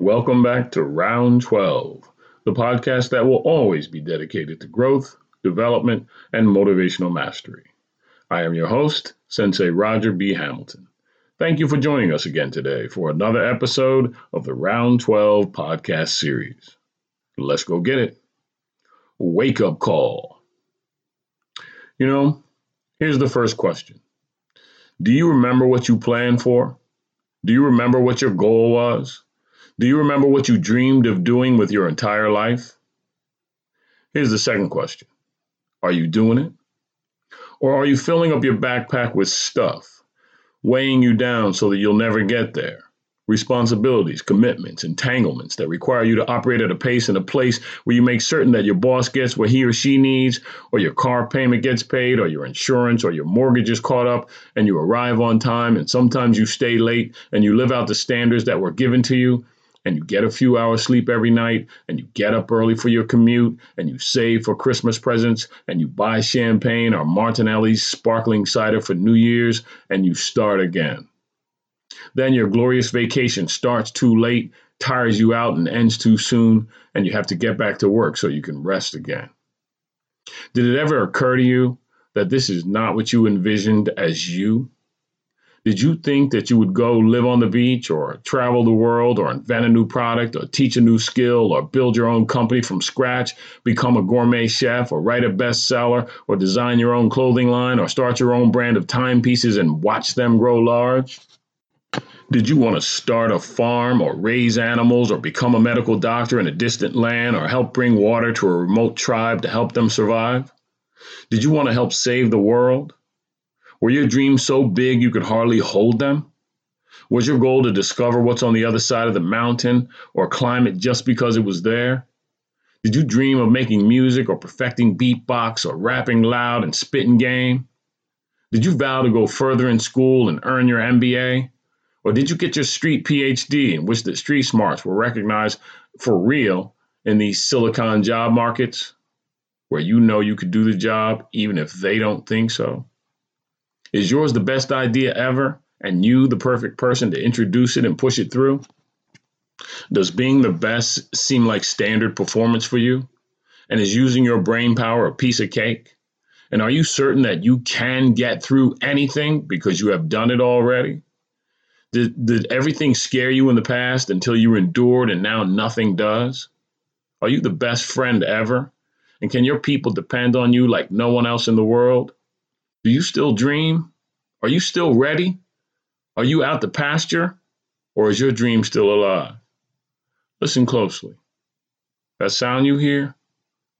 Welcome back to Round 12, the podcast that will always be dedicated to growth, development, and motivational mastery. I am your host, Sensei Roger B. Hamilton. Thank you for joining us again today for another episode of the Round 12 podcast series. Let's go get it. Wake up call. You know, here's the first question Do you remember what you planned for? Do you remember what your goal was? Do you remember what you dreamed of doing with your entire life? Here's the second question Are you doing it? Or are you filling up your backpack with stuff, weighing you down so that you'll never get there? Responsibilities, commitments, entanglements that require you to operate at a pace and a place where you make certain that your boss gets what he or she needs, or your car payment gets paid, or your insurance or your mortgage is caught up, and you arrive on time, and sometimes you stay late, and you live out the standards that were given to you, and you get a few hours sleep every night and you get up early for your commute and you save for Christmas presents and you buy champagne or Martinelli's sparkling cider for New Year's and you start again. Then your glorious vacation starts too late, tires you out, and ends too soon, and you have to get back to work so you can rest again. Did it ever occur to you that this is not what you envisioned as you? Did you think that you would go live on the beach or travel the world or invent a new product or teach a new skill or build your own company from scratch, become a gourmet chef or write a bestseller or design your own clothing line or start your own brand of timepieces and watch them grow large? Did you want to start a farm or raise animals or become a medical doctor in a distant land or help bring water to a remote tribe to help them survive? Did you want to help save the world? Were your dreams so big you could hardly hold them? Was your goal to discover what's on the other side of the mountain or climb it just because it was there? Did you dream of making music or perfecting beatbox or rapping loud and spitting game? Did you vow to go further in school and earn your MBA? Or did you get your street PhD and wish that street smarts were recognized for real in these silicon job markets where you know you could do the job even if they don't think so? Is yours the best idea ever and you the perfect person to introduce it and push it through? Does being the best seem like standard performance for you? And is using your brain power a piece of cake? And are you certain that you can get through anything because you have done it already? Did, did everything scare you in the past until you endured and now nothing does? Are you the best friend ever? And can your people depend on you like no one else in the world? Do you still dream? Are you still ready? Are you out the pasture? Or is your dream still alive? Listen closely. That sound you hear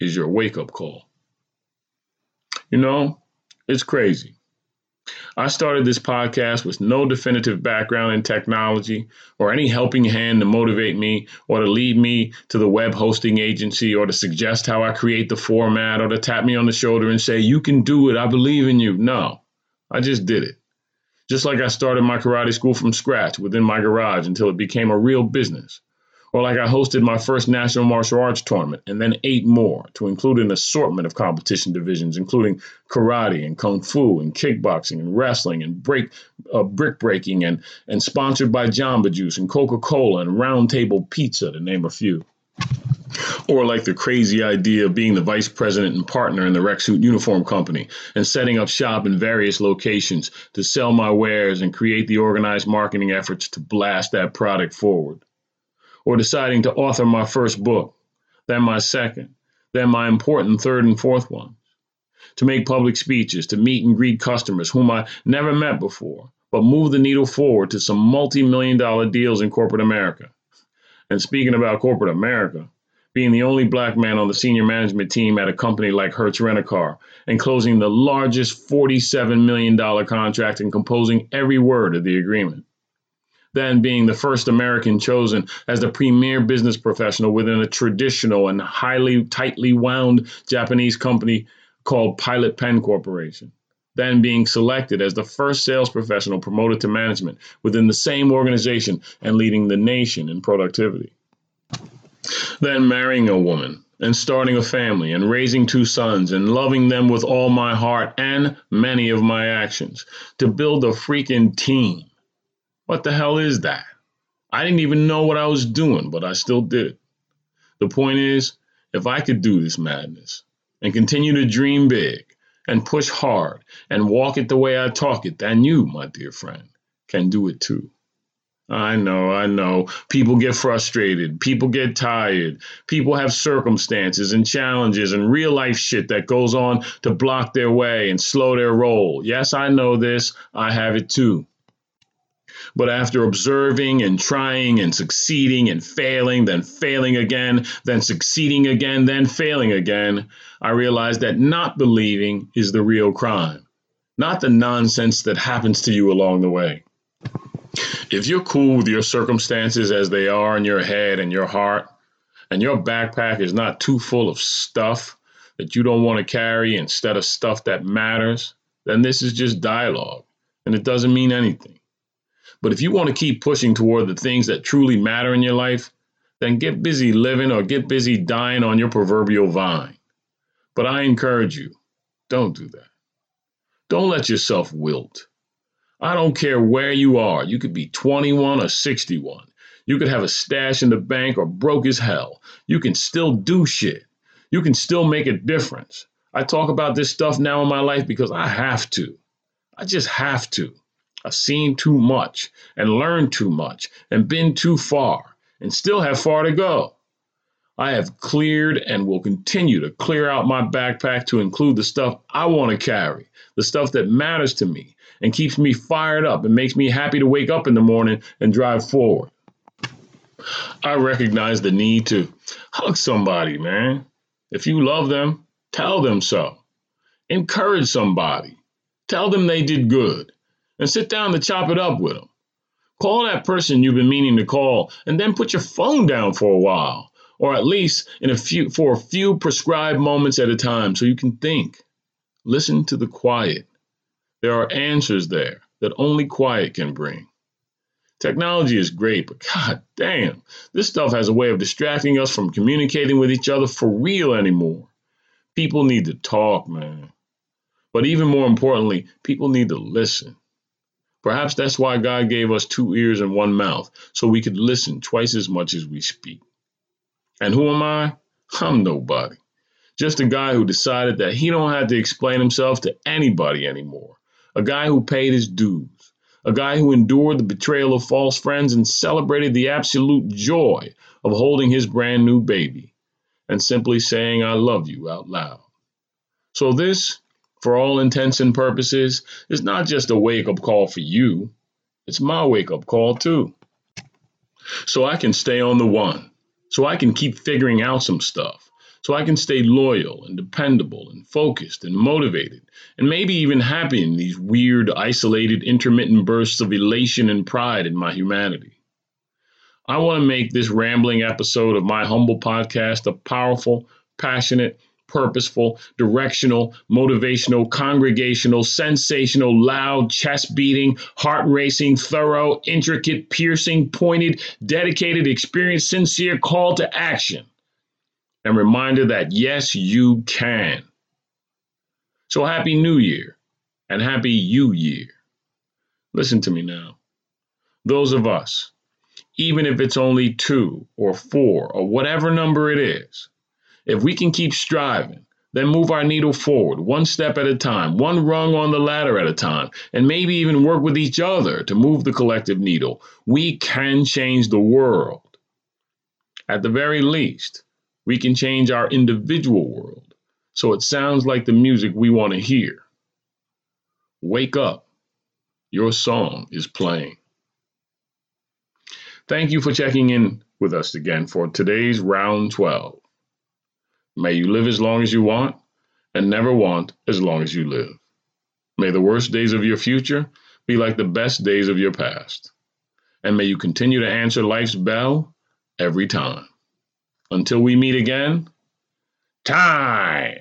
is your wake up call. You know, it's crazy. I started this podcast with no definitive background in technology or any helping hand to motivate me or to lead me to the web hosting agency or to suggest how I create the format or to tap me on the shoulder and say, You can do it. I believe in you. No, I just did it. Just like I started my karate school from scratch within my garage until it became a real business or like I hosted my first national martial arts tournament and then eight more to include an assortment of competition divisions, including karate and kung fu and kickboxing and wrestling and break uh, brick breaking and and sponsored by Jamba Juice and Coca Cola and Round Table Pizza, to name a few. Or like the crazy idea of being the vice president and partner in the Rec Suit Uniform Company and setting up shop in various locations to sell my wares and create the organized marketing efforts to blast that product forward or deciding to author my first book, then my second, then my important third and fourth ones, to make public speeches, to meet and greet customers whom I never met before, but move the needle forward to some multi million dollar deals in corporate America. And speaking about corporate America, being the only black man on the senior management team at a company like Hertz Rent a Car and closing the largest $47 million contract and composing every word of the agreement then being the first American chosen as the premier business professional within a traditional and highly tightly wound Japanese company called Pilot Pen Corporation. Then being selected as the first sales professional promoted to management within the same organization and leading the nation in productivity. Then marrying a woman and starting a family and raising two sons and loving them with all my heart and many of my actions to build a freaking team what the hell is that? I didn't even know what I was doing, but I still did. The point is, if I could do this madness and continue to dream big and push hard and walk it the way I talk it, then you, my dear friend, can do it too. I know, I know. People get frustrated. People get tired. People have circumstances and challenges and real life shit that goes on to block their way and slow their roll. Yes, I know this. I have it too. But after observing and trying and succeeding and failing, then failing again, then succeeding again, then failing again, I realized that not believing is the real crime, not the nonsense that happens to you along the way. If you're cool with your circumstances as they are in your head and your heart, and your backpack is not too full of stuff that you don't want to carry instead of stuff that matters, then this is just dialogue and it doesn't mean anything. But if you want to keep pushing toward the things that truly matter in your life, then get busy living or get busy dying on your proverbial vine. But I encourage you, don't do that. Don't let yourself wilt. I don't care where you are. You could be 21 or 61. You could have a stash in the bank or broke as hell. You can still do shit. You can still make a difference. I talk about this stuff now in my life because I have to. I just have to. I've seen too much and learned too much and been too far and still have far to go. I have cleared and will continue to clear out my backpack to include the stuff I want to carry, the stuff that matters to me, and keeps me fired up and makes me happy to wake up in the morning and drive forward. I recognize the need to hug somebody, man. If you love them, tell them so. Encourage somebody. Tell them they did good and sit down to chop it up with them. Call that person you've been meaning to call and then put your phone down for a while or at least in a few for a few prescribed moments at a time so you can think. Listen to the quiet there are answers there that only quiet can bring. Technology is great, but god damn, this stuff has a way of distracting us from communicating with each other for real anymore. People need to talk, man. But even more importantly, people need to listen. Perhaps that's why God gave us two ears and one mouth, so we could listen twice as much as we speak. And who am I? I'm nobody. Just a guy who decided that he don't have to explain himself to anybody anymore a guy who paid his dues, a guy who endured the betrayal of false friends and celebrated the absolute joy of holding his brand new baby and simply saying, I love you out loud. So, this, for all intents and purposes, is not just a wake up call for you, it's my wake up call too. So I can stay on the one, so I can keep figuring out some stuff so I can stay loyal and dependable and focused and motivated and maybe even happy in these weird, isolated, intermittent bursts of elation and pride in my humanity. I want to make this rambling episode of my humble podcast a powerful, passionate, purposeful, directional, motivational, congregational, sensational, loud, chest beating, heart racing, thorough, intricate, piercing, pointed, dedicated, experienced, sincere call to action and reminder that yes, you can. So happy New Year and happy You Year. Listen to me now. Those of us, even if it's only two or four or whatever number it is, if we can keep striving, then move our needle forward one step at a time, one rung on the ladder at a time, and maybe even work with each other to move the collective needle, we can change the world. At the very least, we can change our individual world so it sounds like the music we want to hear. Wake up. Your song is playing. Thank you for checking in with us again for today's round 12. May you live as long as you want and never want as long as you live. May the worst days of your future be like the best days of your past. And may you continue to answer life's bell every time. Until we meet again, time.